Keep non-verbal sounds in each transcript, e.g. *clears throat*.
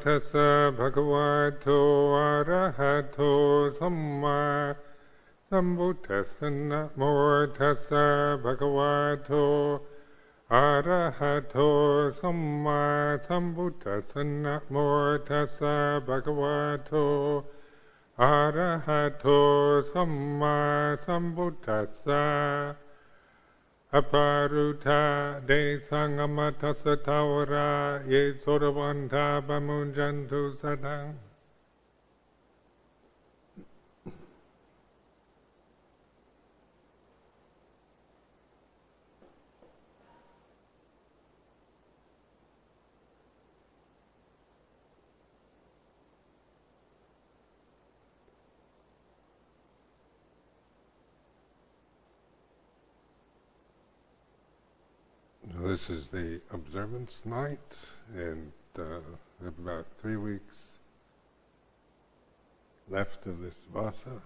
अथ भगवतो अरहतो सम्मा सम्बुद्धस् नमोऽथस भगवतो अरहतो सम्मा सम्बुद्धस् नमोऽथस भगवतो अरहतो सम्मा सम्बुद्धस् aparuta de sangamata satavara ye soravanta pamunjantu sadang. This is the observance night, and uh, we have about three weeks left of this vasa.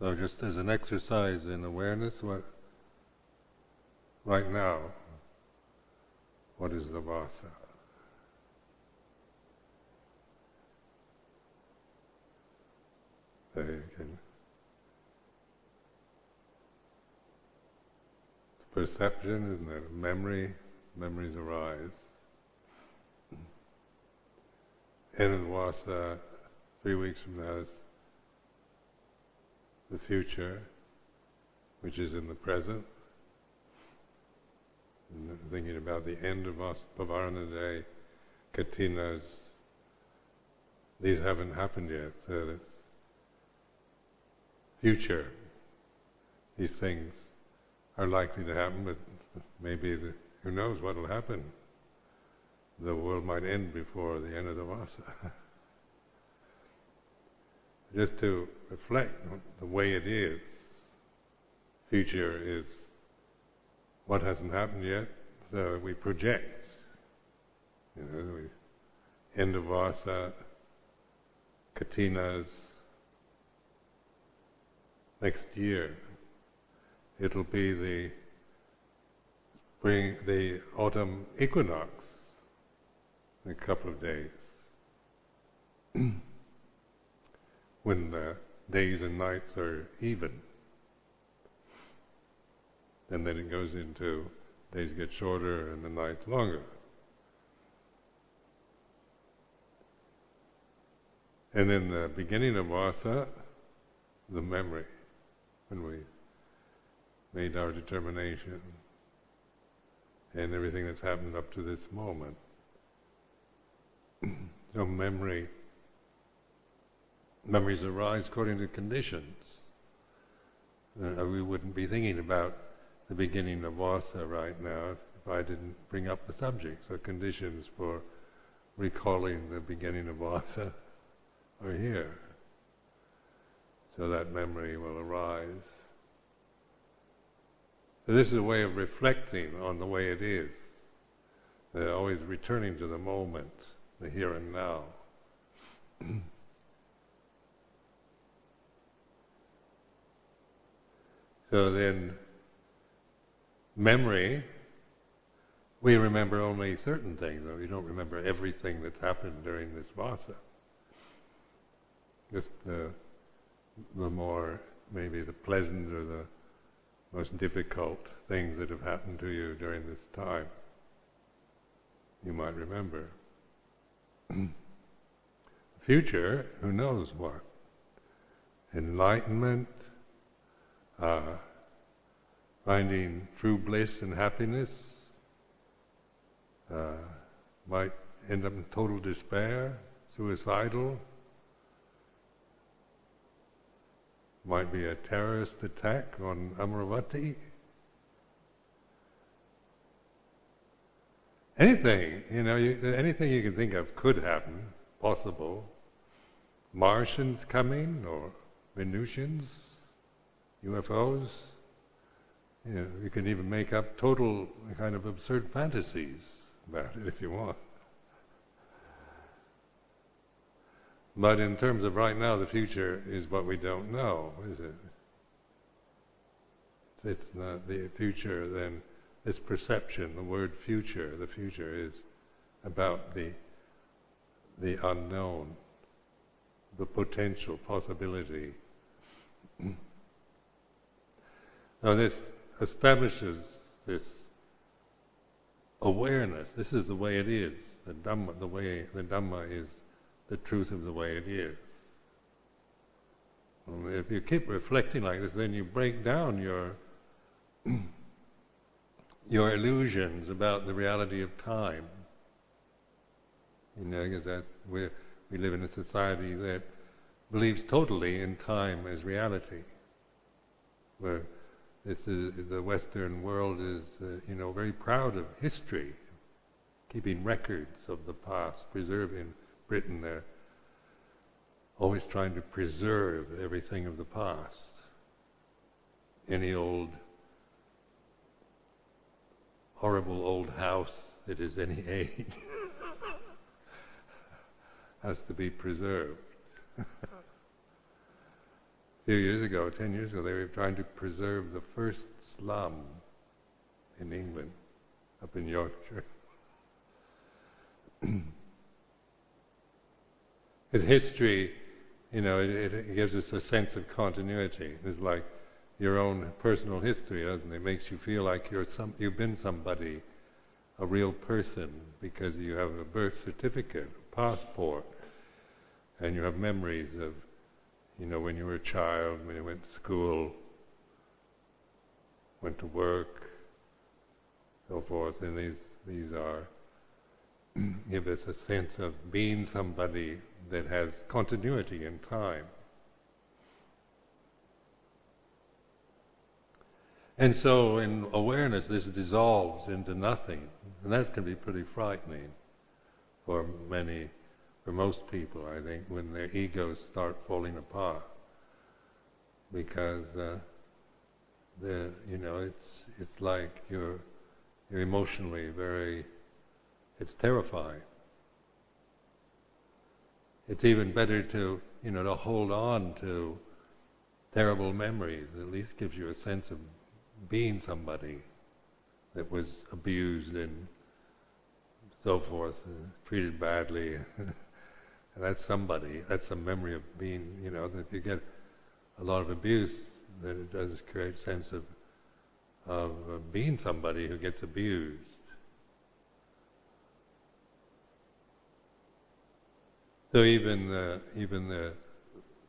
so, just as an exercise in awareness, what right now, what is the vasa? Can perception, isn't it? Memory, memories arise. End of the vasa, three weeks from now, is the future, which is in the present. And thinking about the end of Pavarana Day, Kathinas, these haven't happened yet. So the future, these things are likely to happen, but maybe the, who knows what will happen. The world might end before the end of the vasa. *laughs* Just to reflect on the way it is. Future is what hasn't happened yet, so we project. You know, we end of vasa, kathinas, next year it'll be the spring, the autumn equinox in a couple of days, *clears throat* when the days and nights are even. And then it goes into days get shorter and the nights longer. And in the beginning of Vasa, the memory, when we made our determination and everything that's happened up to this moment. so memory, memories arise according to conditions. Uh, we wouldn't be thinking about the beginning of Vasa right now if I didn't bring up the subject. So conditions for recalling the beginning of Vasa are here. So that memory will arise. This is a way of reflecting on the way it is. They're always returning to the moment, the here and now. *clears throat* so then, memory, we remember only certain things, we don't remember everything that's happened during this vasa. Just the, the more, maybe the pleasant or the most difficult things that have happened to you during this time. You might remember. Future, who knows what? Enlightenment, uh, finding true bliss and happiness, uh, might end up in total despair, suicidal, might be a terrorist attack on Amaravati. Anything, you know, you, anything you can think of could happen, possible. Martians coming or Venusians, UFOs. You know, you can even make up total kind of absurd fantasies about it if you want. But in terms of right now, the future is what we don't know, is it? It's not the future, then this perception, the word future, the future is about the, the unknown, the potential possibility. now this establishes this awareness. This is the way it is. The Dhamma, the way the Dhamma is the truth of the way it is. If you keep reflecting like this, then you break down your *clears throat* your illusions about the reality of time. You know, because that we we live in a society that believes totally in time as reality, where this is the Western world is uh, you know very proud of history, keeping records of the past, preserving Britain. They're always trying to preserve everything of the past. Any old horrible old house that is any *laughs* age has to be preserved. *laughs* a few years ago, ten years ago, they were trying to preserve the first slum in England, up in Yorkshire. *clears throat* His history, you know, it, it, gives us a sense of continuity. It's like your own personal history, doesn't it? it? makes you feel like you're some, you've been somebody, a real person, because you have a birth certificate, a passport, and you have memories of, you know, when you were a child, when you went to school, went to work, so forth. And these these are *clears throat* give us a sense of being somebody that has continuity in time. And so, in awareness, this dissolves into nothing, and that can be pretty frightening for many, for most people, I think, when their egos start falling apart, because uh, the you know it's it's like you're you're emotionally very, it's terrifying. It's even better to you know to hold on to terrible memories. At least gives you a sense of being somebody that was abused and so forth, and treated badly. and *laughs* that's somebody. That's a memory of being, you know, that if you get a lot of abuse, then it does create a sense of of uh, being somebody who gets abused. So even the, even the,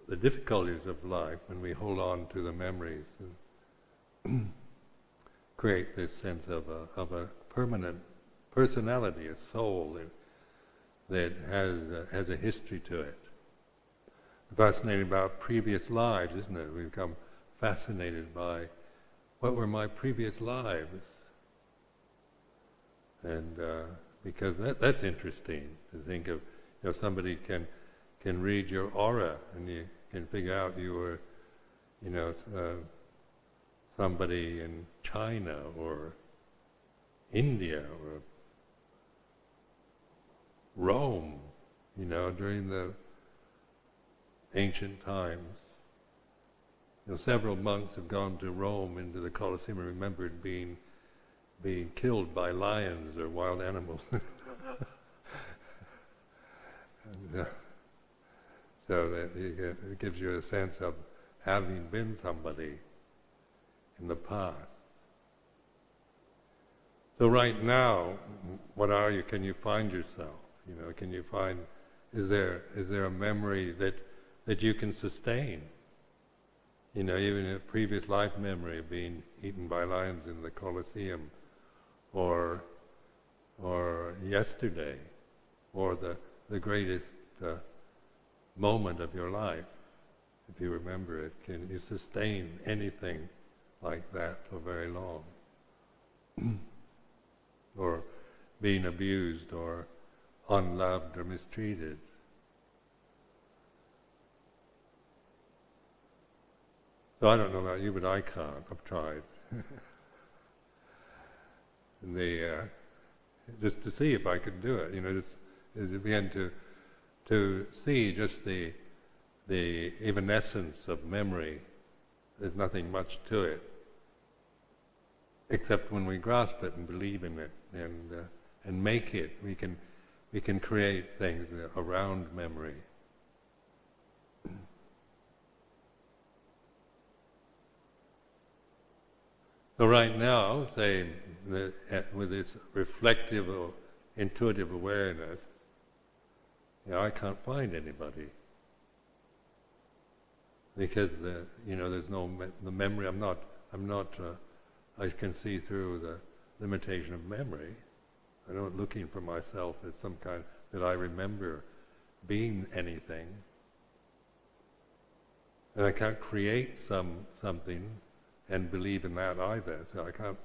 the difficulties of life, when we hold on to the memories, *clears throat* create this sense of a, of a permanent personality, a soul that, that has, a, has a history to it. Fascinating about previous lives, isn't it? We become fascinated by what were my previous lives, and uh, because that, that's interesting to think of. Know, somebody can can read your aura, and you can figure out you were, you know, uh, somebody in China or India or Rome, you know, during the ancient times. You know, several monks have gone to Rome into the Colosseum and remembered being being killed by lions or wild animals. *laughs* and, uh, so that it gives you a sense of having been somebody in the past. So right now, what are you? Can you find yourself? You know, can you find? Is there is there a memory that that you can sustain? You know, even a previous life memory of being eaten by lions in the Colosseum, or or yesterday, or the the greatest uh, moment of your life, if you remember it. Can you sustain anything like that for very long. *clears throat* or being abused or unloved or mistreated. So I don't know about you, but I can't. I've tried. *laughs* the uh, just to see if I could do it, you know, just, just begin to to see just the the evanescence of memory. There's nothing much to it except when we grasp it and believe in it and uh, and make it, we can we can create things around memory. So right now, say uh, with this reflective or intuitive awareness, you know, I can't find anybody because the, you know there's no me- the memory. I'm not. I'm not. Uh, I can see through the limitation of memory. I'm not looking for myself as some kind that I remember being anything, and I can't create some something and believe in that either. So I can't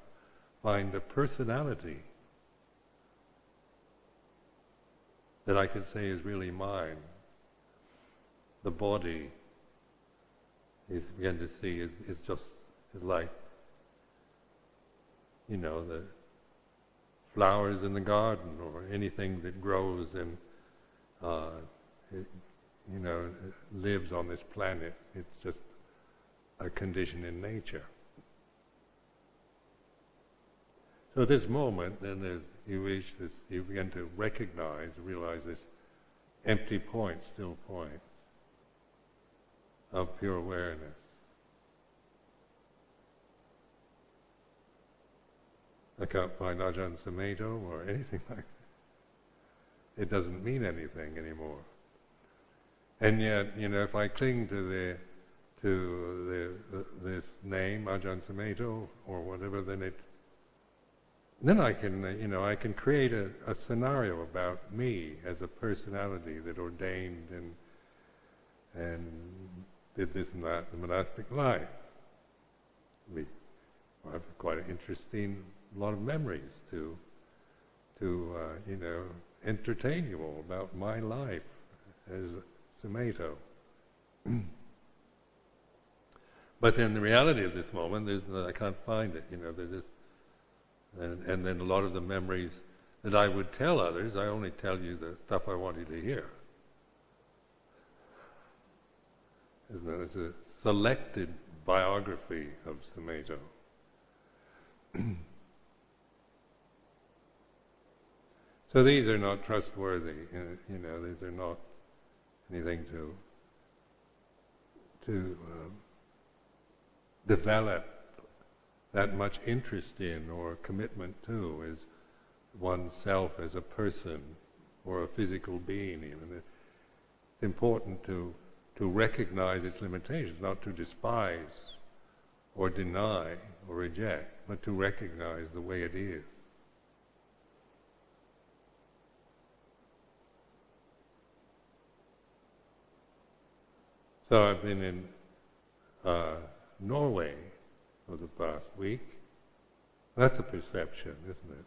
find a personality that I could say is really mine. The body is begin to see is, is just is like you know the flowers in the garden or anything that grows and uh, it, you know lives on this planet. It's just a condition in nature. So at this moment, then you reach this, you begin to recognize, realize this empty point, still point of pure awareness. I can't find Ajahn Sumedho or anything *laughs* like that. It doesn't mean anything anymore. And yet, you know, if I cling to the to the, the, this name, Ajahn Sumedho, or whatever, then it then I can, you know, I can create a, a, scenario about me as a personality that ordained and and did this and that in the monastic life. We have quite an interesting lot of memories to to uh, you know entertain you all about my life as Sumedho. *clears throat* but then the reality of this moment I can't find it. You know, there's this, and, and then a lot of the memories that I would tell others, I only tell you the stuff I want you to hear. It's a selected biography of Sumedho. *clears throat* so these are not trustworthy. You know, these are not anything to to uh, develop that much interest in or commitment to as oneself as a person or a physical being. Even it's important to to recognize its limitations, not to despise or deny or reject, but to recognize the way it is. So I've been in uh, Norway for the past week. That's a perception, isn't it?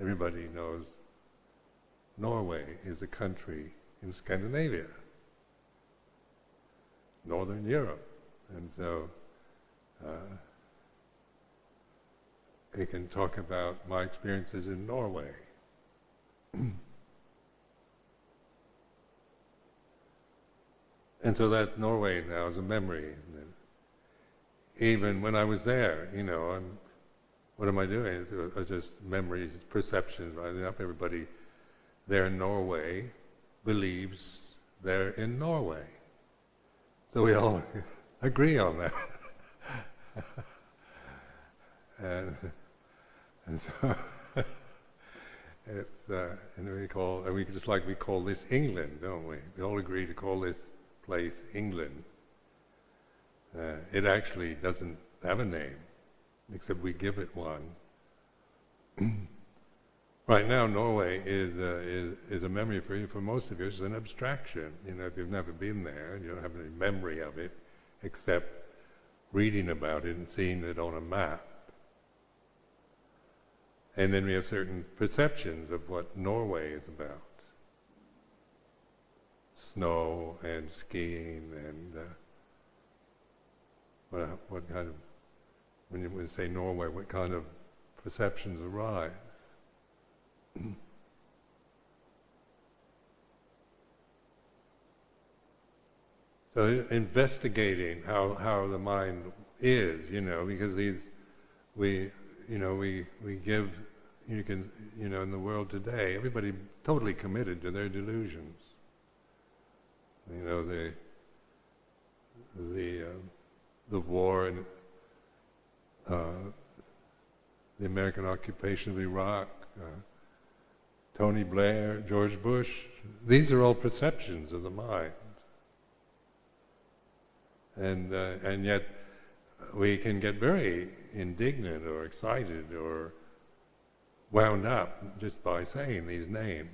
Everybody knows Norway is a country in Scandinavia. Northern Europe. And so uh, can talk about my experiences in Norway. *clears throat* and so that Norway now is a memory. Even when I was there, you know, I'm, what am I doing? It's just memories, perceptions. Right? Everybody there in Norway believes they're in Norway. So we all *laughs* agree on that. *laughs* and, and so *laughs* it's, uh, and we call, and we just like we call this England, don't we? We all agree to call this place England. Uh, it actually doesn't have a name, except we give it one. *clears throat* Right now, Norway is, uh, is, is a memory for you. For most of you, it's an abstraction. You know, if you've never been there you don't have any memory of it, except reading about it and seeing it on a map. And then we have certain perceptions of what Norway is about. Snow and skiing and uh, what, what kind of, when you say Norway, what kind of perceptions arise? So investigating how, how the mind is, you know, because these, we, you know, we, we give, you can, you know, in the world today, everybody totally committed to their delusions. You know, the, the, uh, the war and uh, the American occupation of Iraq, uh, Tony Blair, George Bush, these are all perceptions of the mind. And, uh, and yet we can get very indignant or excited or wound up just by saying these names.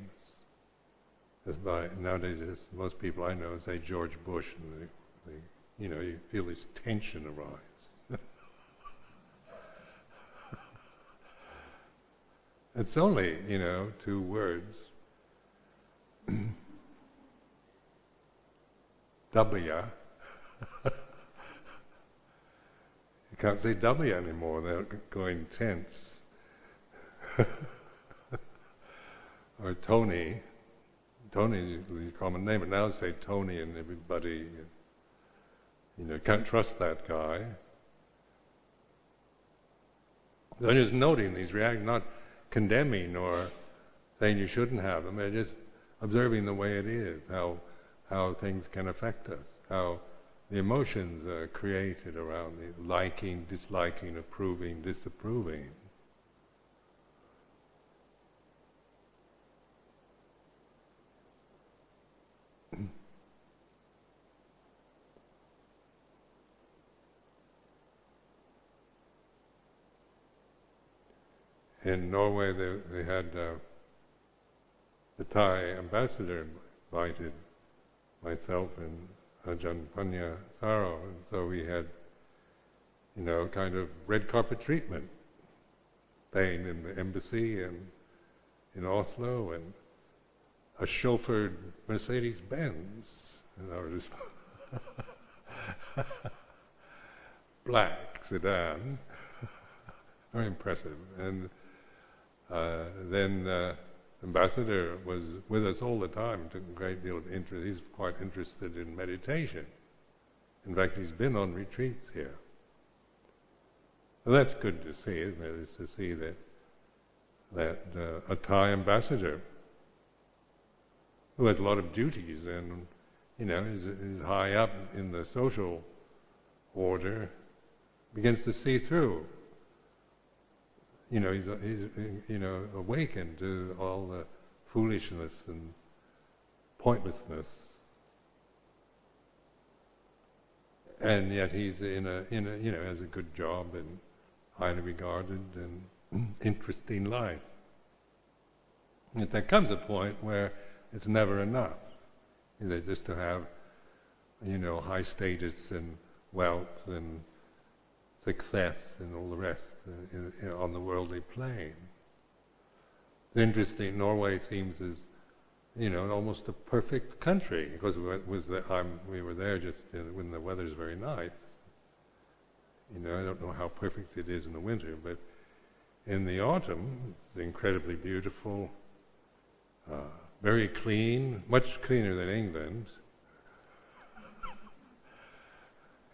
Just by nowadays, most people I know say George Bush, you know, you feel this tension arise. it's only, you know, two words. *clears throat* W you can't say W anymore, they're going tense. *laughs* or Tony. Tony is the common name, but now say Tony and everybody, you know, can't trust that guy. They're just noting these reactions, not condemning or saying you shouldn't have them. They're just observing the way it is, how how things can affect us, how the emotions are created around the liking, disliking, approving, disapproving. In Norway, they, they had uh, the Thai ambassador invited myself and Ajahn Panya Saro, and so we had, you know, kind of red carpet treatment, paying in the embassy and in Oslo, and a chauffeured Mercedes Benz, and I was *laughs* black sedan, *laughs* very impressive, and then. Uh, ambassador was with us all the time, took a great deal of interest. He's quite interested in meditation. In fact, he's been on retreats here. that's good to see, isn't it? Is to see that that uh, a Thai ambassador who has a lot of duties and you know is, is high up in the social order begins to see through you know, he's, uh, he's uh, you know, awakened to all the foolishness and pointlessness. And yet he's in a, in a, you know, has a good job and highly regarded and *clears throat* interesting life. And there comes a point where it's never enough. You know, just to have, you know, high status and wealth and success and all the rest in, in, on the worldly plane. It's interesting. Norway seems as you know almost a perfect country because the, we were there just when the weather's very nice. You know, I don't know how perfect it is in the winter, but in the autumn, it's incredibly beautiful, uh, very clean, much cleaner than England.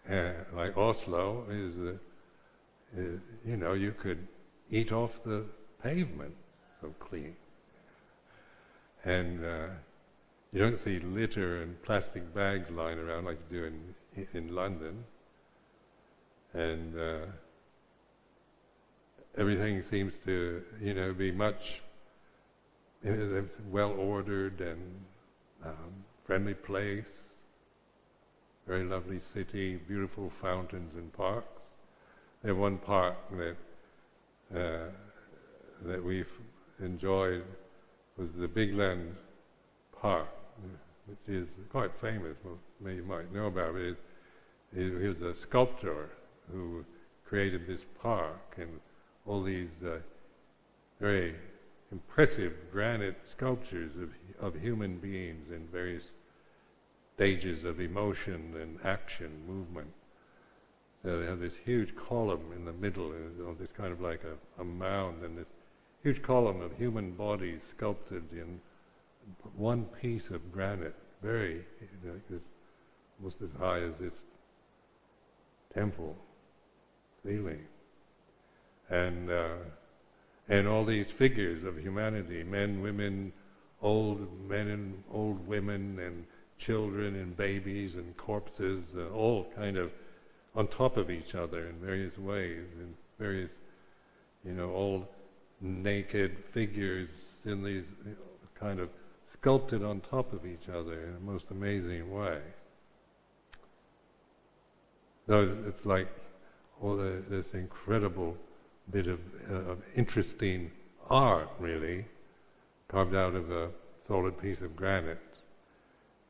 *laughs* uh, like Oslo is. Uh, you know, you could eat off the pavement, so clean. And uh, you don't see litter and plastic bags lying around like you do in, in London. And uh, everything seems to, you know, be much well ordered and um, friendly place, very lovely city, beautiful fountains and parks one park that uh, that we've enjoyed was the Vigeland Park, which is quite famous. Well, you might know about it. He was a sculptor who created this park and all these uh, very impressive granite sculptures of, of human beings in various stages of emotion and action, movement. Uh, they have this huge column in the middle, uh, this kind of like a, a mound, and this huge column of human bodies sculpted in one piece of granite, very, you know, almost as high as this temple ceiling. and uh, and all these figures of humanity, men, women, old men and old women, and children and babies and corpses, uh, all kind of on top of each other in various ways, in various, you know, old naked figures in these kind of sculpted on top of each other in a most amazing way. So it's like all the, this incredible bit of, uh, of interesting art, really, carved out of a solid piece of granite.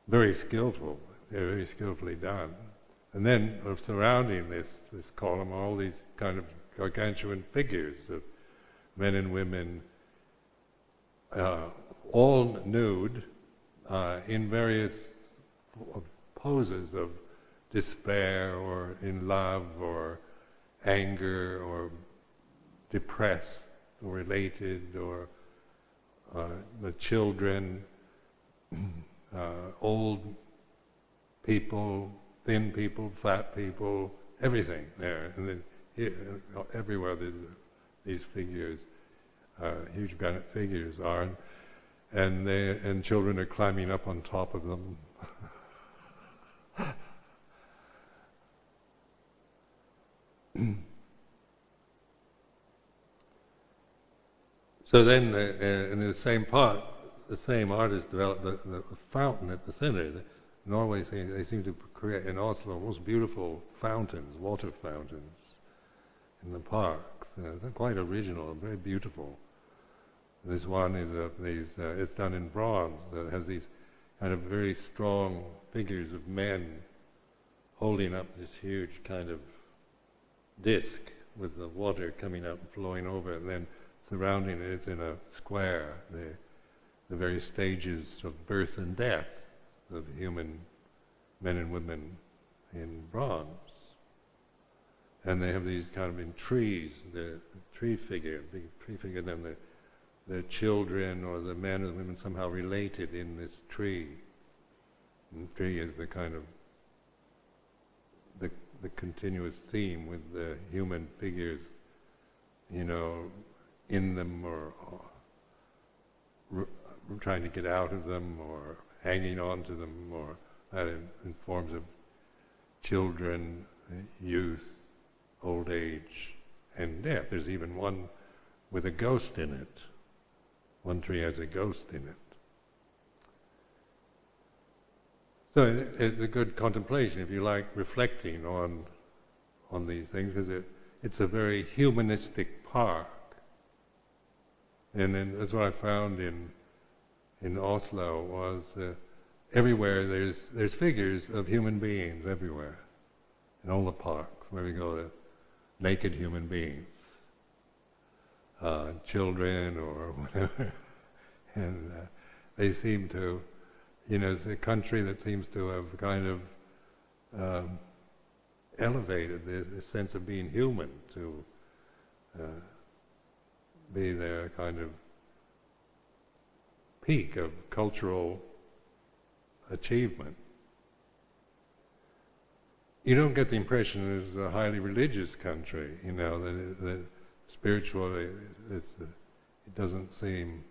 Very skillful, very skillfully done. And then uh, surrounding this, this column are all these kind of gargantuan figures of men and women, uh, all nude, uh, in various poses of despair or in love or anger or depressed or elated or uh, the children, *clears throat* uh, old people, thin people, fat people, everything there. And then here, everywhere these these figures, uh, huge granite figures are, and, and, they, and children are climbing up on top of them. so then, uh, uh, in the same part, the same artist developed the, the, fountain at the center. The, Norway, they seem to create in Oslo most beautiful fountains, water fountains, in the park. Uh, they're quite original and very beautiful. This one is uh, these. Uh, it's done in bronze. It has these kind of very strong figures of men holding up this huge kind of disc with the water coming up, flowing over, and then surrounding it in a square. The, the various stages of birth and death of human men and women in bronze. And they have these kind of in trees, the tree figure, big tree figure, then the, the children or the men or the women somehow related in this tree. And the tree is the kind of the, the continuous theme with the human figures, you know, in them or, or trying to get out of them or hanging on to them or that in, forms of children, youth, old age, and death. There's even one with a ghost in it. One tree has a ghost in it. So it, it's a good contemplation if you like reflecting on on these things because it, it's a very humanistic park. And then that's what I found in in Oslo was uh, everywhere there's there's figures of human beings everywhere, in all the parks where we go, to naked human beings, uh, children or *laughs* whatever, and uh, they seem to, you know, it's a country that seems to have kind of um, elevated the, the, sense of being human to uh, be their kind of peak of cultural achievement. You don't get the impression it's a highly religious country, you know, that, that spiritually it doesn't seem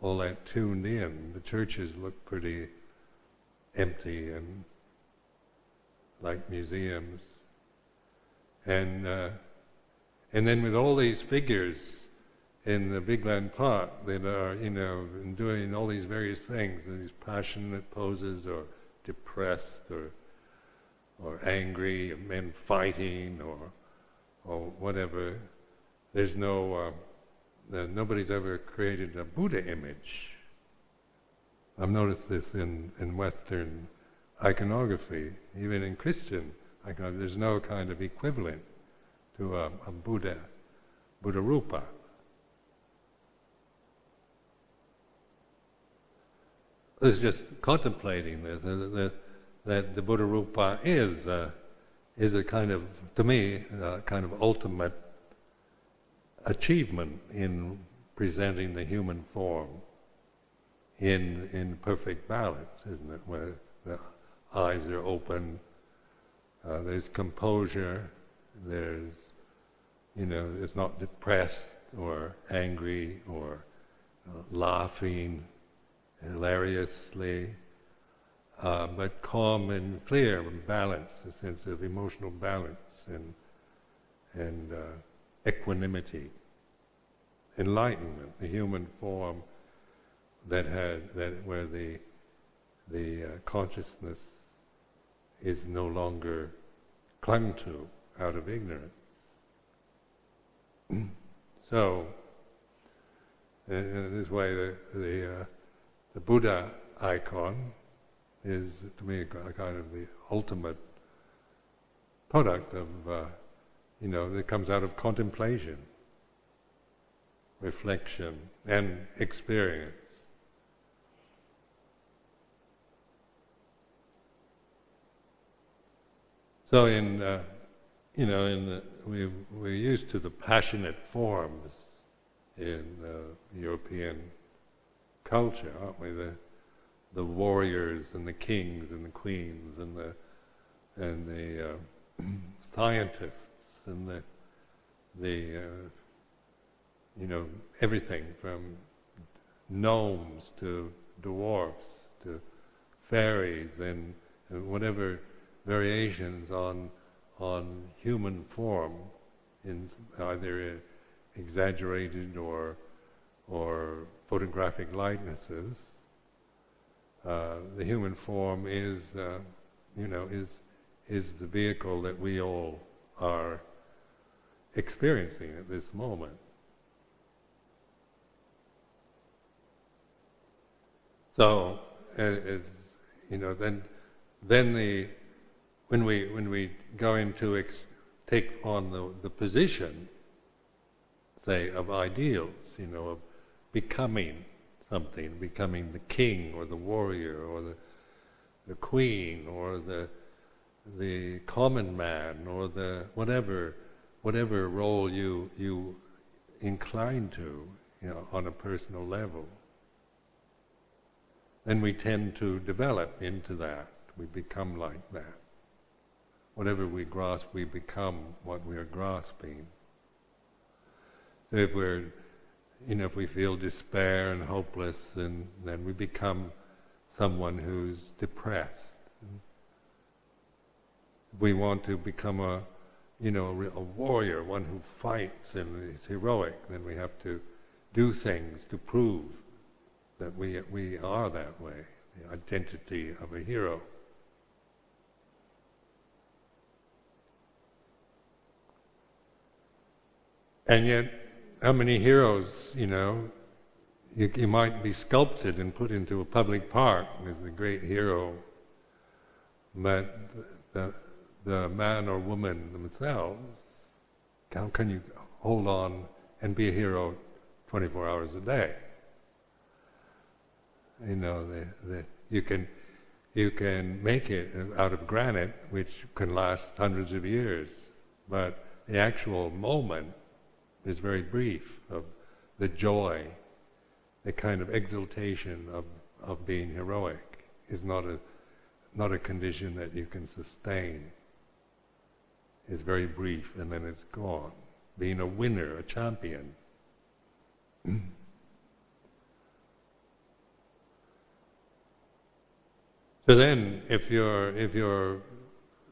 all that tuned in. The churches look pretty empty and like museums. And, uh, and then with all these figures in the Vigeland Park that are, you know, doing all these various things, these passionate poses or depressed or or angry, or men fighting or or whatever. There's no, uh, nobody's ever created a Buddha image. I've noticed this in, in Western iconography, even in Christian iconography. There's no kind of equivalent to a, a Buddha, Buddha Rupa. Is just contemplating this, that, that the Buddha Rupa is, uh, is a kind of, to me, a kind of ultimate achievement in presenting the human form in, in perfect balance, isn't it? Where the eyes are open, uh, there's composure, there's you know, is not depressed or angry or uh, laughing hilariously, uh, but calm and clear and balanced, a sense of emotional balance and and uh, equanimity, enlightenment, the human form that had that where the the uh, consciousness is no longer clung to out of ignorance. so, in this way, the the, uh, the Buddha icon is to me a kind of the ultimate product of, uh, you know, that comes out of contemplation, reflection, and experience. So in, uh, you know, in we, we're used to the passionate forms in uh, European culture, aren't we? The, the warriors and the kings and the queens and the, and the uh, *clears throat* scientists and the, the uh, you know, everything from gnomes to dwarfs to fairies and, and whatever variations on on human form in either exaggerated or or photographic likenesses. Uh, the human form is, uh, you know, is is the vehicle that we all are experiencing at this moment. So, as, you know, then then the when we when we go into ex- take on the, the position, say, of ideals, you know, of becoming something, becoming the king or the warrior or the the queen or the the common man or the whatever whatever role you you incline to, you know, on a personal level. Then we tend to develop into that. We become like that whatever we grasp, we become what we are grasping. So if we're, you know, if we feel despair and hopeless, then, then we become someone who's depressed. If we want to become a, you know, a, a warrior, one who fights and is heroic, then we have to do things to prove that we, we are that way, the identity of a hero. And yet, how many heroes, you know, you, you might be sculpted and put into a public park as a great hero, but the, the man or woman themselves, how can you hold on and be a hero 24 hours a day? You know, the, the, you can you can make it out of granite, which can last hundreds of years, but the actual moment is very brief of the joy, the kind of exultation of, of being heroic is not a, not a condition that you can sustain. It's very brief and then it's gone. Being a winner, a champion. *clears throat* so then, if your if your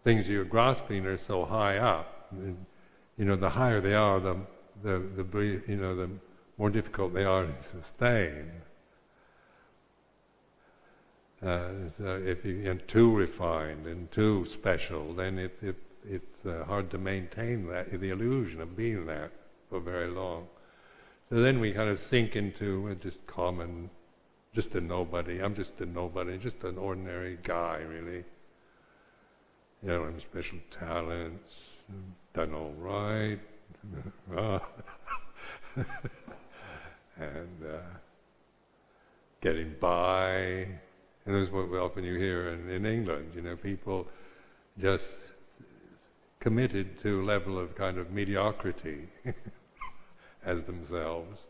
things you're grasping are so high up, you know, the higher they are, the the, the you know the more difficult they are to sustain. Uh, so if you get too refined and too special, then it, it it's uh, hard to maintain that the illusion of being that for very long. So then we kind of sink into uh, just common, just a nobody. I'm just a nobody, just an ordinary guy, really. You know, I'm special talents, done all right, Uh, *laughs* and uh, getting by. And this is what often you hear in, in England, you know, people just committed to a level of kind of mediocrity *laughs* as themselves.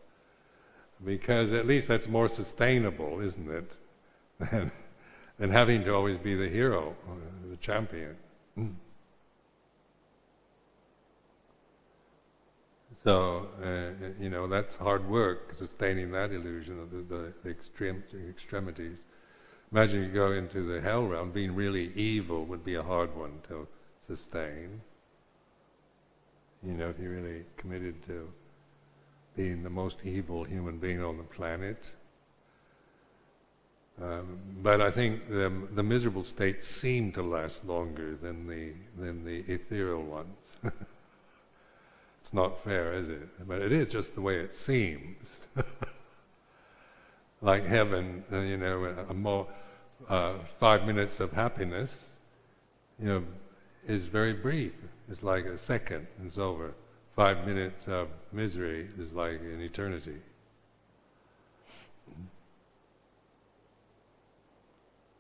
Because at least that's more sustainable, isn't it? *laughs* Than, than having to always be the hero, uh, the champion. Mm. So, uh, you know, that's hard work, sustaining that illusion of the, the, the extreme, extremities. Imagine you go into the hell realm, being really evil would be a hard one to sustain. You know, if you're really committed to being the most evil human being on the planet. Um, but I think the, the miserable states seem to last longer than the than the ethereal ones. *laughs* not fair, is it? But it is just the way it seems. *laughs* like heaven, uh, you know, a more uh, five minutes of happiness, you know, is very brief. It's like a second, and it's over. Five minutes of misery is like an eternity.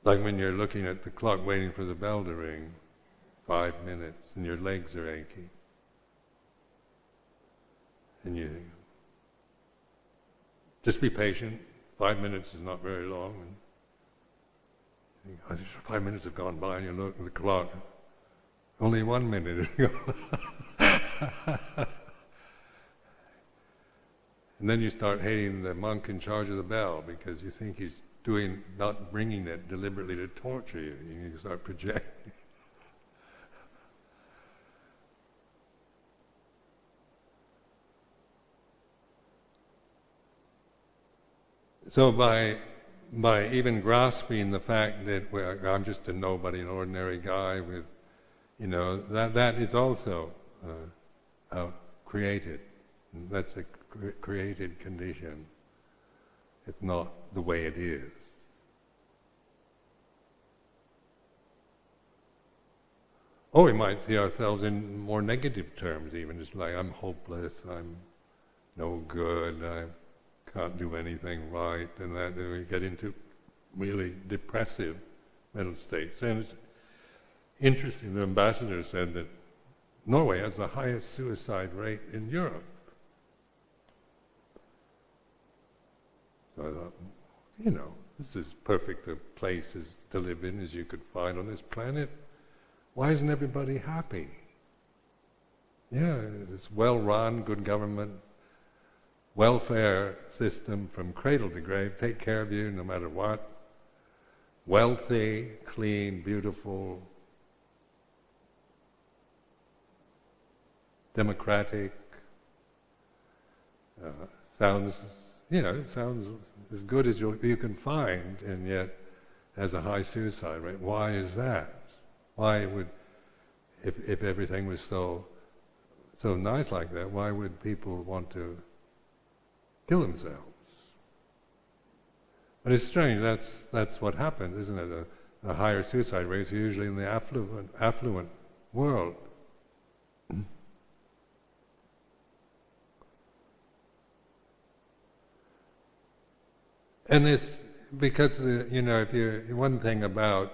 Like when you're looking at the clock waiting for the bell to ring, five minutes, and your legs are aching. And you just be patient. Five minutes is not very long. And five minutes have gone by, and you look at the clock. Only one minute *laughs* and then you start hating the monk in charge of the bell because you think he's doing, not bringing it deliberately to torture you. You start projecting. So by by even grasping the fact that I'm just a nobody, an ordinary guy with, you know, that that is also uh, uh, created. That's a cre- created condition. It's not the way it is. Or we might see ourselves in more negative terms, even. It's like, I'm hopeless, I'm no good, I can't do anything right, and that and we get into really depressive mental states. And it's interesting, the ambassador said that Norway has the highest suicide rate in Europe. So I thought, you know, this is perfect a place as to live in as you could find on this planet. Why isn't everybody happy? Yeah, it's well run, good government, welfare system from cradle to grave, take care of you no matter what. Wealthy, clean, beautiful, democratic, uh, sounds you know, it sounds as good as you, can find, and yet has a high suicide rate. Why is that? Why would, if, if everything was so, so nice like that, why would people want to kill themselves? But it's strange, that's, that's what happens, isn't it? A, a higher suicide rate is usually in the affluent, affluent world. And this, because the, you know, if you one thing about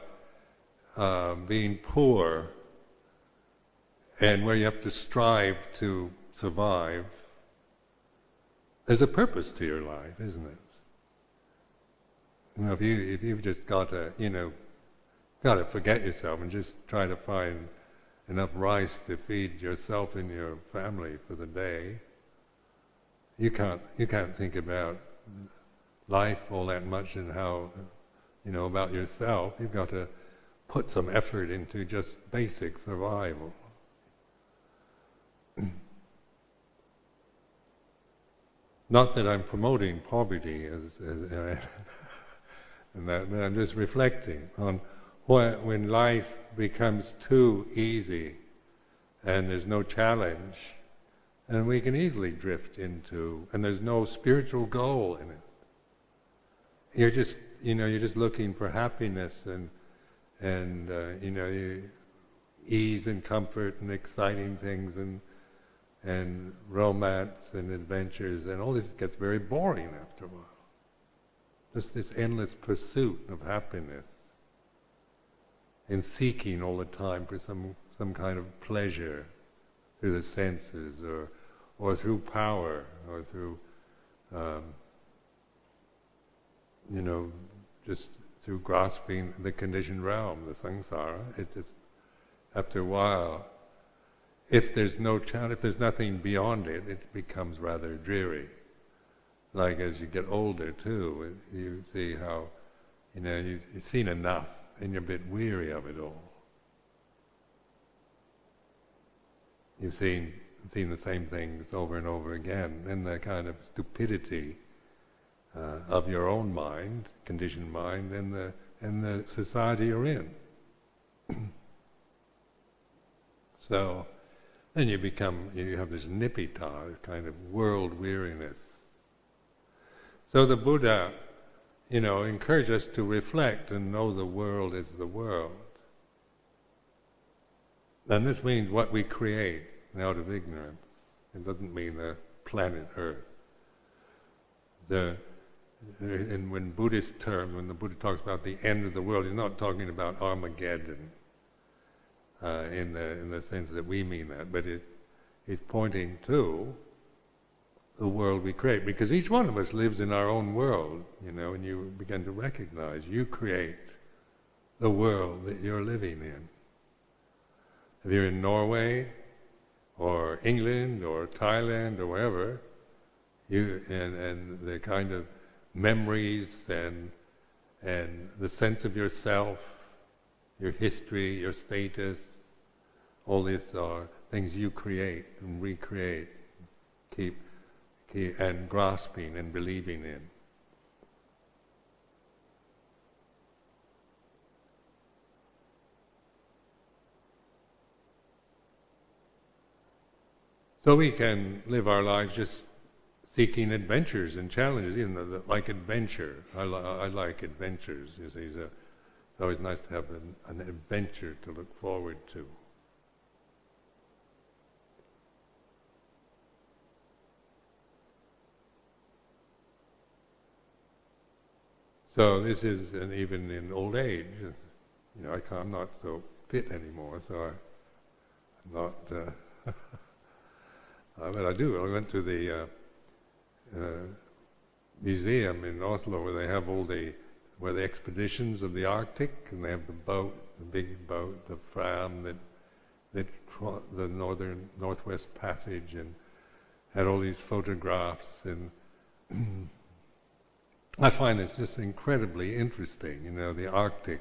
uh, being poor and where you have to strive to survive, there's a purpose to your life, isn't it? You know, if you if you've just got to, you know, got to forget yourself and just try to find enough rice to feed yourself and your family for the day, you can't you can't think about life all that much and how, you know, about yourself. You've got to put some effort into just basic survival. *clears throat* Not that I'm promoting poverty, as, as *laughs* and that, but I'm just reflecting on what, when life becomes too easy and there's no challenge, and we can easily drift into, and there's no spiritual goal in it. You're just you know you're just looking for happiness and and uh, you know ease and comfort and exciting things and and romance and adventures and all this gets very boring after a while. Just this endless pursuit of happiness and seeking all the time for some some kind of pleasure through the senses or or through power or through um, you know, just through grasping the conditioned realm, the samsara, it just, after a while, if there's no if there's nothing beyond it, it becomes rather dreary. Like as you get older too, you see how, you know, you, you've seen enough and you're a bit weary of it all. You've seen seen the same things over and over again, and the kind of stupidity uh, of your own mind, conditioned mind, and the and the society you're in. *clears throat* so then you become you have this nibbida, kind of world weariness. So the Buddha, you know, encouraged us to reflect and know the world is the world. And this means what we create out of ignorance. It doesn't mean the planet Earth. The, and when Buddhist terms, when the Buddha talks about the end of the world, he's not talking about Armageddon uh, in the in the sense that we mean that, but it, he's pointing to the world we create because each one of us lives in our own world, you know, and you begin to recognize you create the world that you're living in. If you're in Norway, or England or Thailand or wherever, you and, and the kind of memories and and the sense of yourself, your history, your status, all these are things you create and recreate, keep, keep and grasping and believing in. So we can live our lives just seeking adventures and challenges, even though, the, like adventure. I, li- I, like adventures. You see, it's always nice to have an, an adventure to look forward to. So this is, and even in old age, you know, I am not so fit anymore, so I, am not. Uh, *laughs* but I do. I went to the uh, uh, museum in Oslo where they have all the where the expeditions of the Arctic, and they have the boat, the big boat, the Fram that that the northern northwest passage, and had all these photographs, and *clears throat* I find it's just incredibly interesting. You know, the Arctic,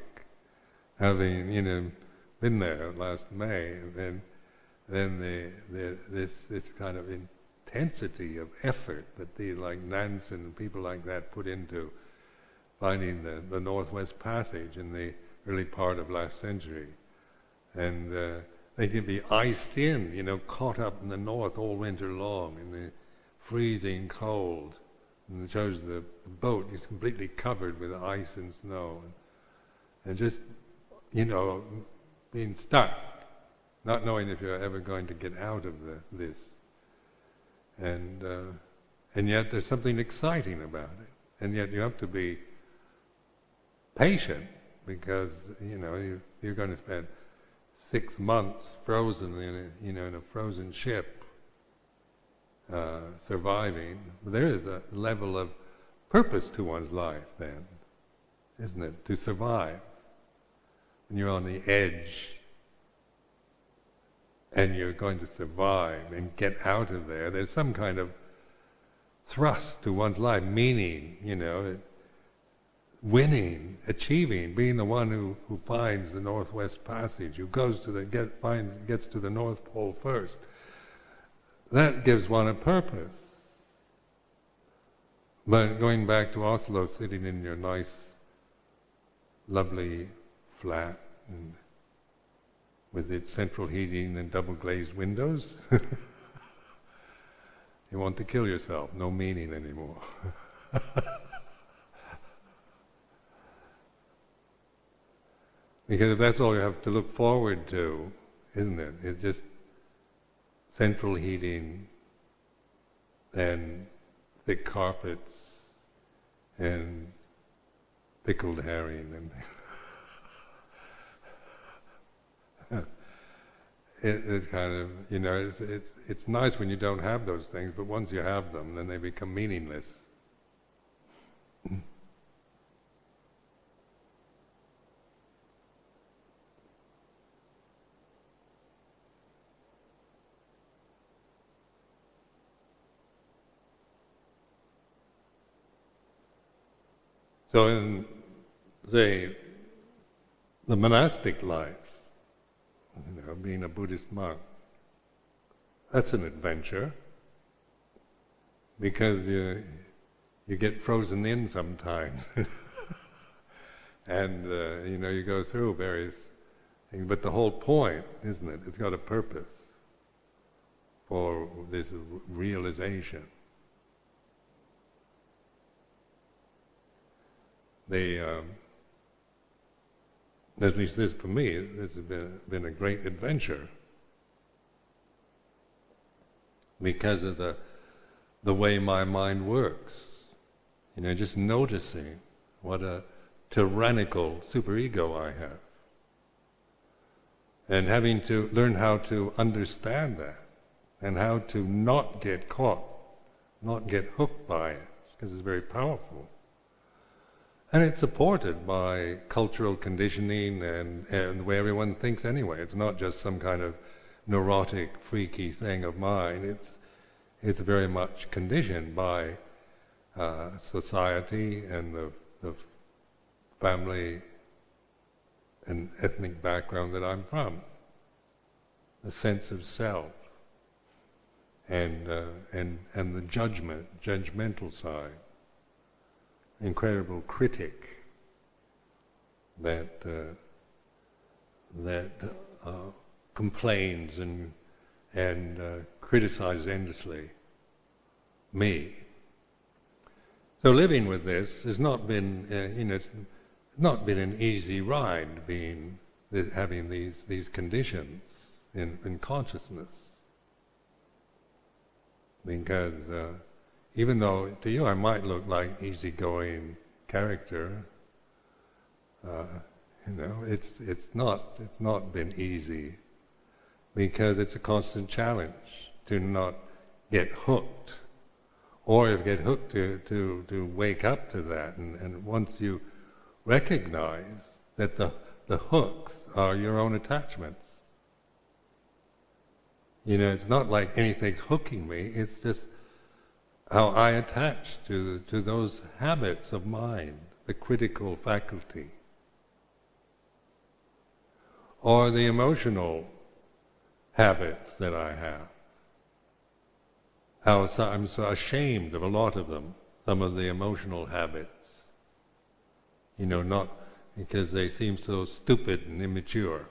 having you know been there last May, and then the, the, this, this kind of intensity of effort that the like Nansen and people like that put into finding the, the Northwest Passage in the early part of last century. And uh, they can be iced in, you know, caught up in the north all winter long in the freezing cold. And it shows the, boat is completely covered with ice and snow. And, and just, you know, being stuck not knowing if you're ever going to get out of the, this. And, uh, and yet there's something exciting about it. And yet you have to be patient because, you know, you, you're going to spend six months frozen in a, you know, in a frozen ship uh, surviving. There is a level of purpose to one's life then, isn't it? To survive. When you're on the edge and you're going to survive and get out of there, there's some kind of thrust to one's life, meaning, you know, winning, achieving, being the one who, who finds the Northwest Passage, who goes to the get finds gets to the North Pole first. That gives one a purpose. But going back to Oslo, sitting in your nice, lovely flat and with its central heating and double glazed windows. *laughs* you want to kill yourself, no meaning anymore. *laughs* because if that's all you have to look forward to, isn't it? It's just central heating and thick carpets and pickled herring and *laughs* it, it's kind of you know it's, it's it's nice when you don't have those things, but once you have them, then they become meaningless. So in, the monastic life, you know, being a Buddhist monk, that's an adventure because you, you get frozen in sometimes. *laughs* and, uh, you know, you go through various things. But the whole point, isn't it? It's got a purpose for this realization. They, um, at least this for me, this has been, been a great adventure because of the the way my mind works. You know, just noticing what a tyrannical superego I have. And having to learn how to understand that and how to not get caught, not get hooked by it, because it's very powerful. And it's supported by cultural conditioning and, and the way everyone thinks anyway. It's not just some kind of neurotic, freaky thing of mine. It's, it's very much conditioned by uh, society and the, the family and ethnic background that I'm from. A sense of self and, uh, and, and the judgment, judgmental side incredible critic that uh, that uh, complains and and uh, criticizes endlessly me. So living with this has not been, uh, you know, not been an easy ride. Being having these these conditions in, in consciousness, because uh, even though to you I might look like easygoing character, uh, you know, it's it's not it's not been easy because it's a constant challenge to not get hooked, or if get hooked to to to wake up to that, and, and once you recognize that the the hooks are your own attachments. You know, it's not like anything's hooking me. It's just how I attach to, to those habits of mind, the critical faculty, or the emotional habits that I have. How I'm so ashamed of a lot of them, some of the emotional habits. You know, not because they seem so stupid and immature.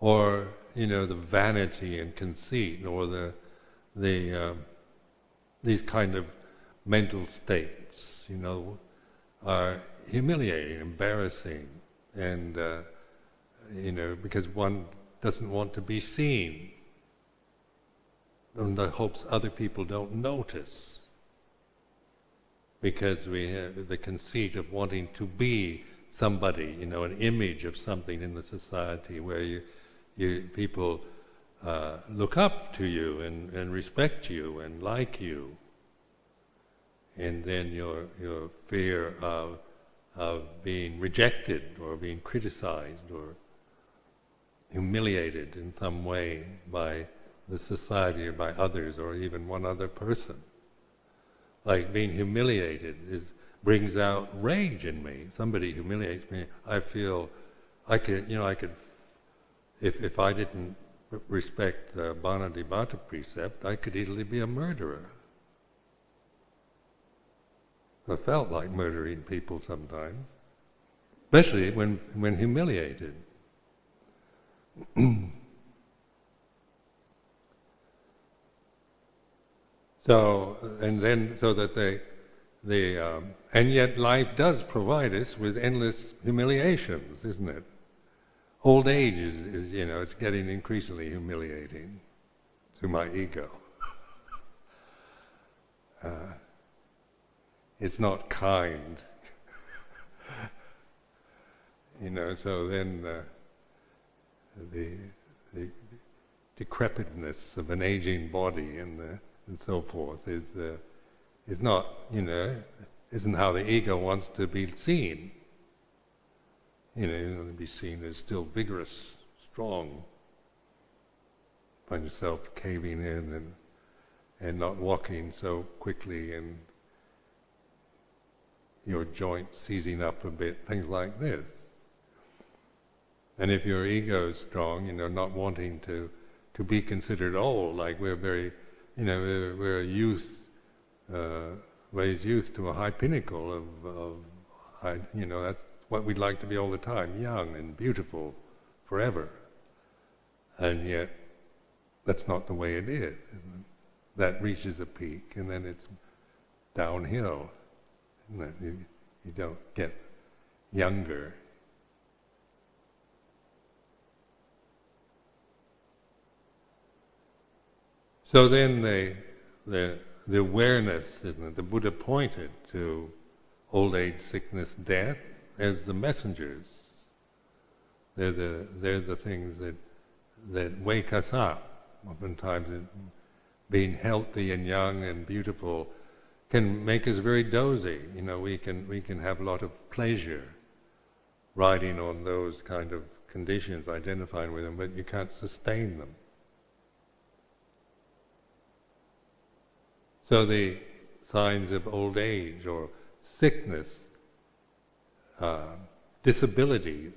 Or, you know, the vanity and conceit, or the, the, um, these kind of mental states, you know, are humiliating, embarrassing, and uh, you know, because one doesn't want to be seen, and hopes other people don't notice, because we have the conceit of wanting to be somebody, you know, an image of something in the society where you, you people uh, look up to you and, and respect you and like you. And then your, your fear of, of being rejected or being criticized or humiliated in some way by the society or by others or even one other person. Like being humiliated is, brings out rage in me. Somebody humiliates me, I feel I could, you know, I could, if, if I didn't respect the panatipata precept, I could easily be a murderer. I felt like murdering people sometimes, especially when, when humiliated. *clears throat* so, and then, so that they, the, um, and yet life does provide us with endless humiliations, isn't it? Old age is, is, you know, it's getting increasingly humiliating to my ego. Uh, it's not kind. *laughs* you know, so then uh, the, the decrepitness of an aging body and, the, and so forth is, uh, is not, you know, isn't how the ego wants to be seen you know, to be seen as still vigorous, strong. Find yourself caving in and and not walking so quickly and your joints seizing up a bit, things like this. And if your ego is strong, you know, not wanting to, to be considered old, like we're very, you know, we're, we're a youth, uh, raise youth to a high pinnacle of, of high, you know, that's what we'd like to be all the time, young and beautiful forever. And yet, that's not the way it is. That reaches a peak, and then it's downhill. You, you don't get younger. So then the, the, the awareness, the Buddha pointed to old age, sickness, death as the messengers. They're the, they're the things that, that wake us up. Oftentimes, being healthy and young and beautiful can make us very dozy. You know, we can, we can have a lot of pleasure riding on those kind of conditions, identifying with them, but you can't sustain them. So the signs of old age or sickness, uh, disabilities,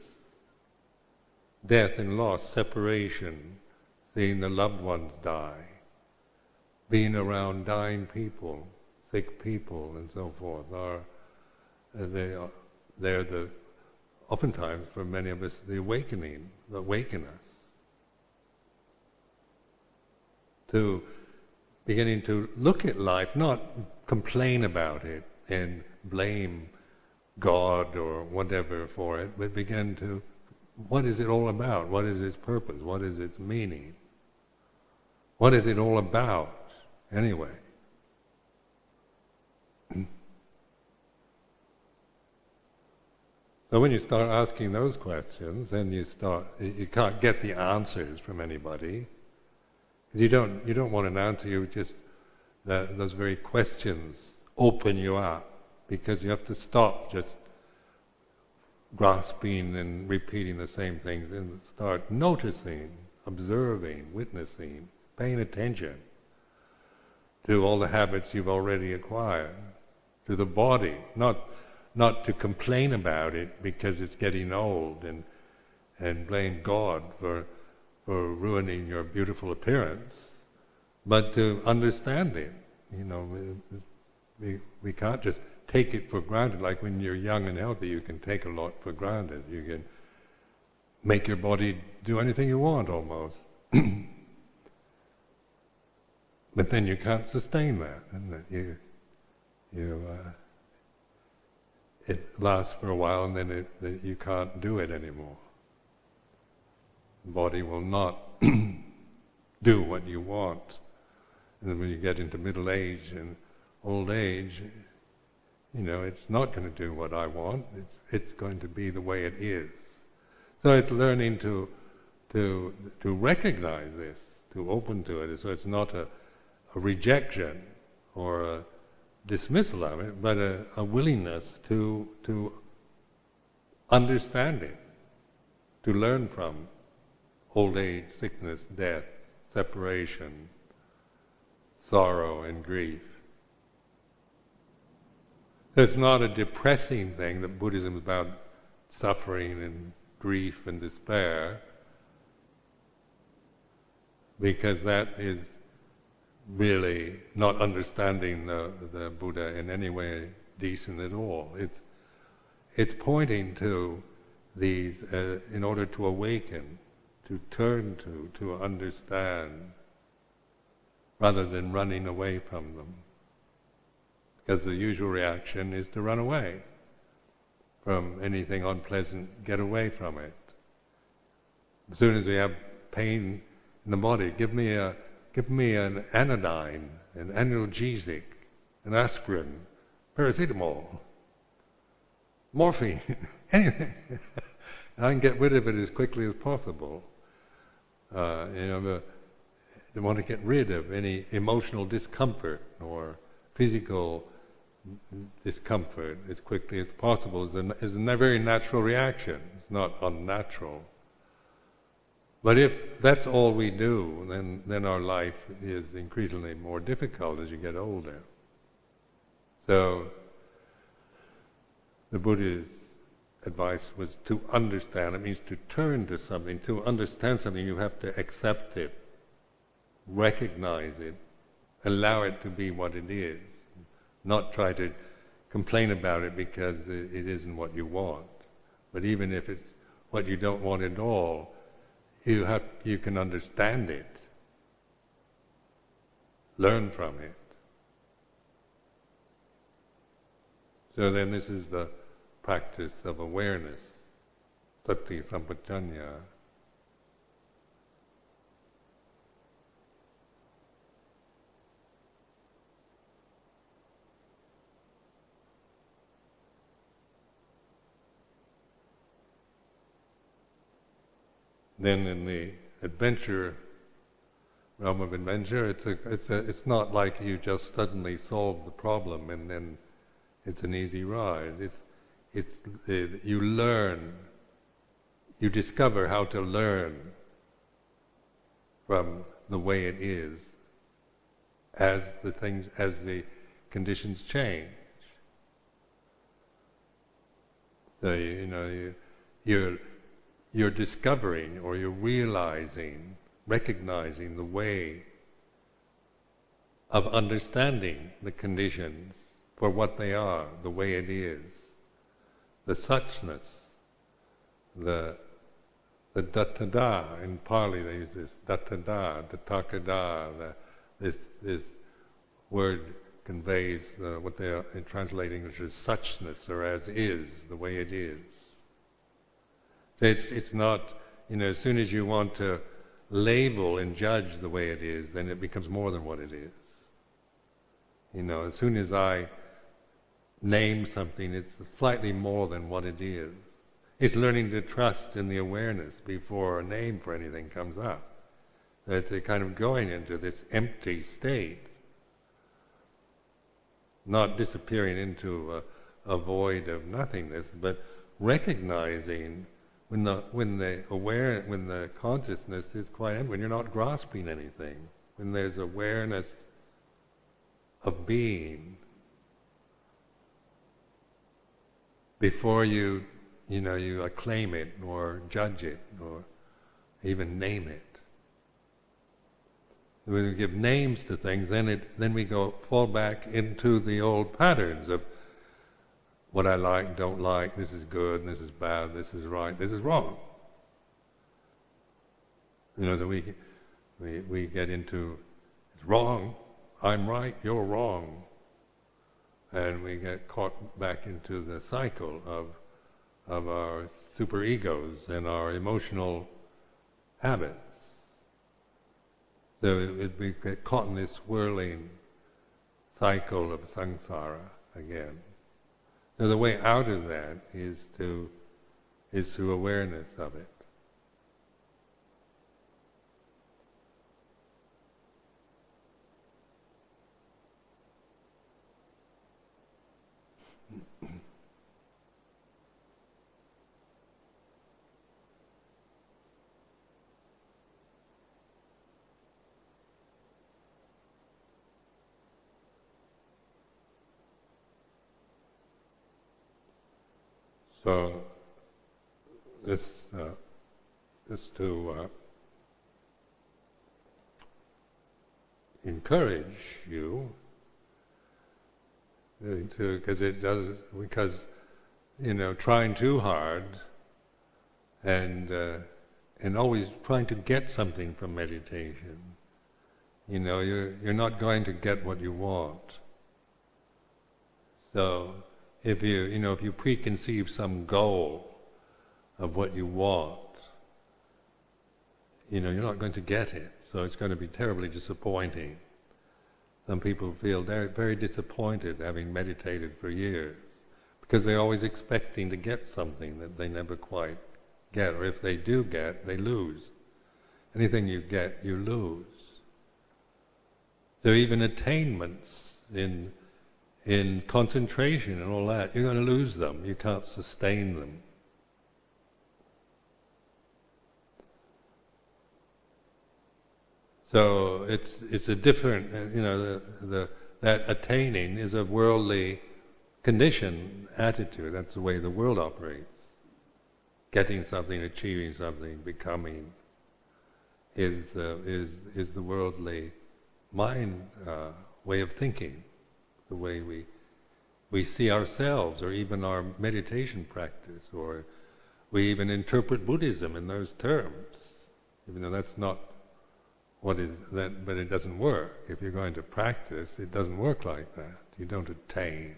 death and loss, separation, seeing the loved ones die, being around dying people, sick people, and so forth, are uh, they are they're the oftentimes for many of us the awakening, the awaken us to beginning to look at life, not complain about it and blame God or whatever for it, but begin to, what is it all about? What is its purpose? What is its meaning? What is it all about, anyway? *clears throat* So when you start asking those questions, then you start, you can't get the answers from anybody. Because you don't, you don't want an answer, you just, that, those very questions open you up. Because you have to stop just grasping and repeating the same things and start noticing, observing, witnessing, paying attention to all the habits you've already acquired, to the body, not not to complain about it because it's getting old and and blame God for for ruining your beautiful appearance, but to understand it. You know, we, we can't just take it for granted. Like when you're young and healthy, you can take a lot for granted. You can make your body do anything you want almost. *clears throat* but then you can't sustain that, and you, you, uh, it lasts for a while, and then it, you can't do it anymore body will not *clears throat* do what you want. And when you get into middle age and old age, you know, it's not going to do what I want. It's it's going to be the way it is. So it's learning to to to recognize this, to open to it. So it's not a, a rejection or a dismissal of it, but a, a willingness to to understand it, to learn from old age, sickness, death, separation, sorrow, and grief. It's not a depressing thing that Buddhism is about suffering and grief and despair, because that is really not understanding the, the Buddha in any way decent at all. It's, it's pointing to these uh, in order to awaken to turn to, to understand, rather than running away from them. Because the usual reaction is to run away from anything unpleasant, get away from it. As soon as we have pain in the body, give me a give me an anodyne, an analgesic, an aspirin, paracetamol, morphine, *laughs* anything. I can get rid of it as quickly as possible. Uh, you know, they want to get rid of any emotional discomfort or physical discomfort as quickly as possible is a, is a very natural reaction. It's not unnatural. But if that's all we do, then, then our life is increasingly more difficult as you get older. So, the Buddha's advice was to understand. It means to turn to something. To understand something, you have to accept it, recognize it, allow it to be what it is, not try to complain about it because it isn't what you want. But even if it's what you don't want at all, you have you can understand it, learn from it. So then this is the practice of awareness, sati sampajanya. Then in the adventure realm of adventure, it's a, it's a, it's not like you just suddenly solve the problem and then it's an easy ride. It's it's, it, you learn, you discover how to learn from the way it is as the things, as the conditions change. So you know you, you're you're discovering or you're realizing, recognizing the way of understanding the conditions for what they are, the way it is the suchness, the the tathata in Pali they use this tathata, datakada, the, this this word conveys uh, what they are translating as suchness or as is, the way it is. So it's it's not you know as soon as you want to label and judge the way it is, then it becomes more than what it is. You know, as soon as I name something, it's slightly more than what it is. It's learning to trust in the awareness before a name for anything comes up. It's a kind of going into this empty state, not disappearing into a, a void of nothingness, but recognizing when the when the aware when the consciousness is quite empty, when you're not grasping anything, when there's awareness of being, before you, you know, you acclaim it or judge it or even name it. When we give names to things, then it then we go fall back into the old patterns of what I like, don't like, this is good, this is bad, this is right, this is wrong. You know, that we we we get into it's wrong, I'm right, you're wrong and we get caught back into the cycle of of our superegos and our emotional habits. So it, it, we get caught in this whirling cycle of samsara again. So the way out of that is to is through awareness of it. So this uh, is to uh, encourage you to because it does because you know trying too hard and uh, and always trying to get something from meditation. You know, you're you're not going to get what you want. So if you you know if you preconceive some goal of what you want, you know you're not going to get it. So it's going to be terribly disappointing. Some people feel very, very disappointed having meditated for years because they're always expecting to get something that they never quite get, or if they do get, they lose. Anything you get, you lose. So even attainments in in concentration and all that, you're going to lose them. You can't sustain them. So it's it's a different, you know, the, the that attaining is a worldly conditioned attitude. That's the way the world operates. Getting something, achieving something, becoming is uh, is is the worldly mind uh, way of thinking, the way we we see ourselves, or even our meditation practice, or we even interpret Buddhism in those terms, even though that's not what is that. But it doesn't work. If you're going to practice, it doesn't work like that. You don't attain.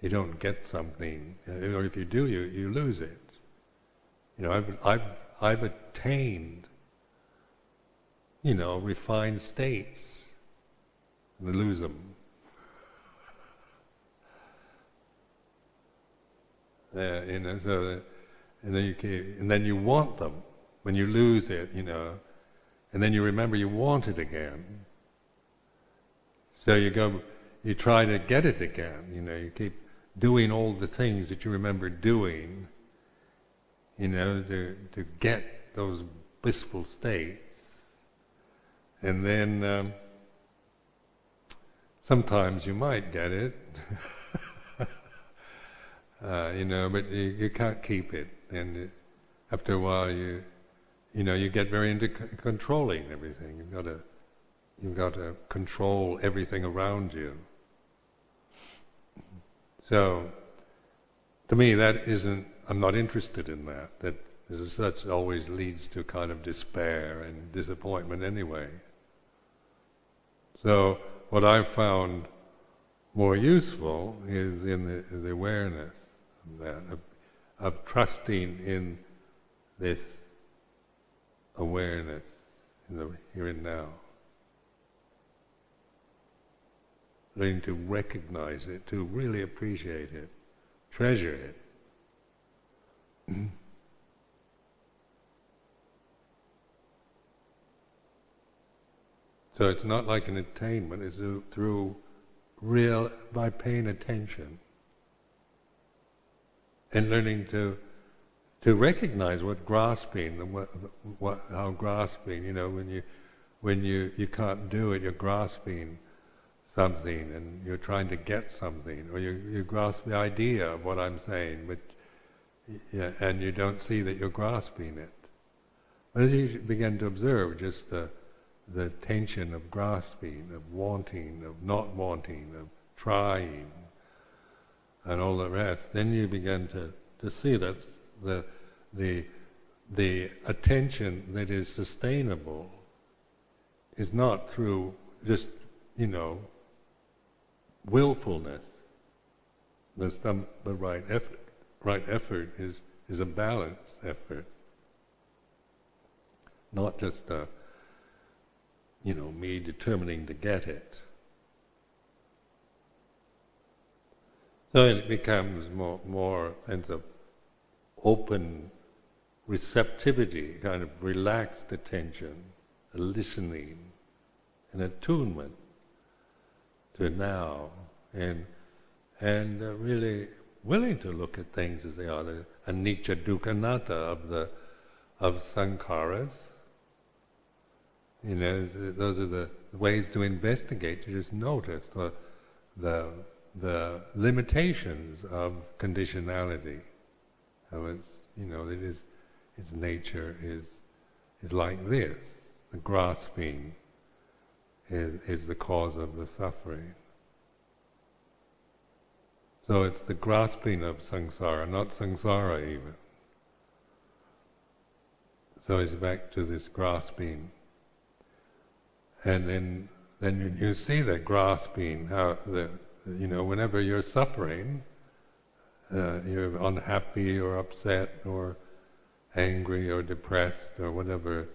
You don't get something, or if you do, you you lose it. You know, I've I've I've attained, you know, refined states, and lose them. Uh, you know, so and then you can, and then you want them when you lose it, you know, and then you remember you want it again. So you go, you try to get it again. You know, you keep doing all the things that you remember doing you know, to, to get those blissful states. And then um, sometimes you might get it, *laughs* uh, you know, but you, you, can't keep it. And after a while, you, you know, you get very into c- controlling everything. You've got to, you've got to control everything around you. So, to me, that isn't I'm not interested in that. That as such always leads to kind of despair and disappointment anyway. So what I've found more useful is in the, the awareness of that, of, of trusting in this awareness in the here and now. Learning to recognize it, to really appreciate it, treasure it. *clears throat* So it's not like an attainment, it's through real, by paying attention and learning to to recognize what grasping, and what, what, how grasping, you know, when you when you, you can't do it, you're grasping something and you're trying to get something, or you, you grasp the idea of what I'm saying, but yeah, and you don't see that you're grasping it. But as you begin to observe just the, the tension of grasping, of wanting, of not wanting, of trying, and all the rest, then you begin to, to see that the, the, the attention that is sustainable is not through just, you know, willfulness. There's some the right effort right effort is, is a balanced effort. Not just, uh, you know, me determining to get it. So it becomes more, more sense of open receptivity, kind of relaxed attention, a listening, an attunement to now, and and really willing to look at things as they are, the anicca dukkha anatta of the of sankharas. You know, those are the ways to investigate, to just notice the the, the limitations of conditionality. How it's you know, it is its nature is is like this. The grasping is is the cause of the suffering. So it's the grasping of samsara, not samsara even. So it's back to this grasping. And then then you, see that grasping, how the you know, whenever you're suffering, uh, you're unhappy or upset or angry or depressed or whatever,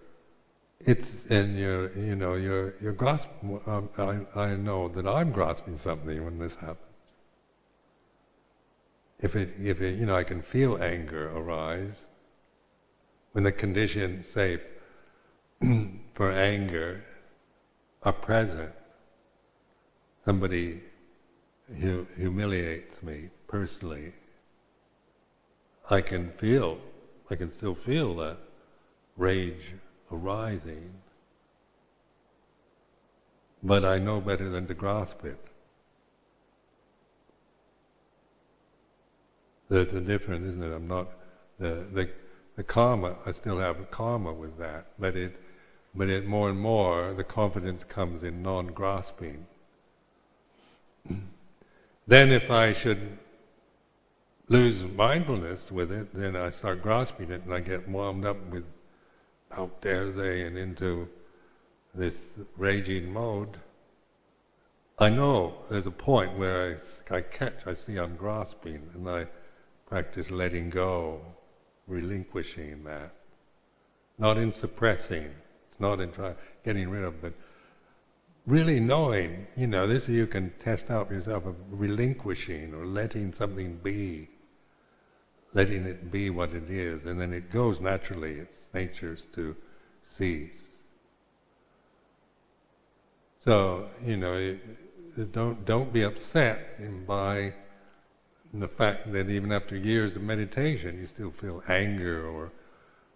it's and you're you know you're you're grasping. Um, I I know that I'm grasping something when this happens if it, if it, you know, I can feel anger arise, when the conditions, say, *clears throat* for anger a present. Somebody hu- humiliates me personally. I can feel, I can still feel that rage arising, but I know better than to grasp it. There's a difference, isn't it? I'm not the the, the karma. I still have a karma with that, but it but it more and more the confidence comes in non-grasping. then, if I should lose mindfulness with it, then I start grasping it, and I get wound up with how dare they, and into this raging mode. I know there's a point where I, I catch, I see I'm grasping, and I practice letting go, relinquishing that. Not in suppressing, it's not in try, getting rid of, but really knowing, you know, this you can test out for yourself of relinquishing or letting something be, letting it be what it is, and then it goes naturally, its natures to cease. So, you know, don't don't be upset by the fact that even after years of meditation, you still feel anger or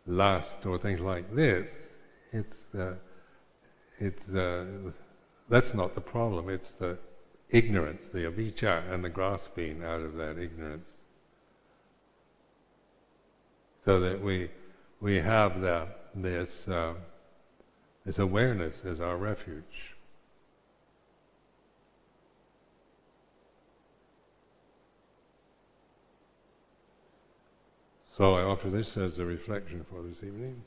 lust or things like this. Uh, it's uh, that's not the problem. It's the ignorance, the avijja, and the grasping out of that ignorance. So that we we have the, this uh, this awareness as our refuge. So I offer this as a reflection for this evening.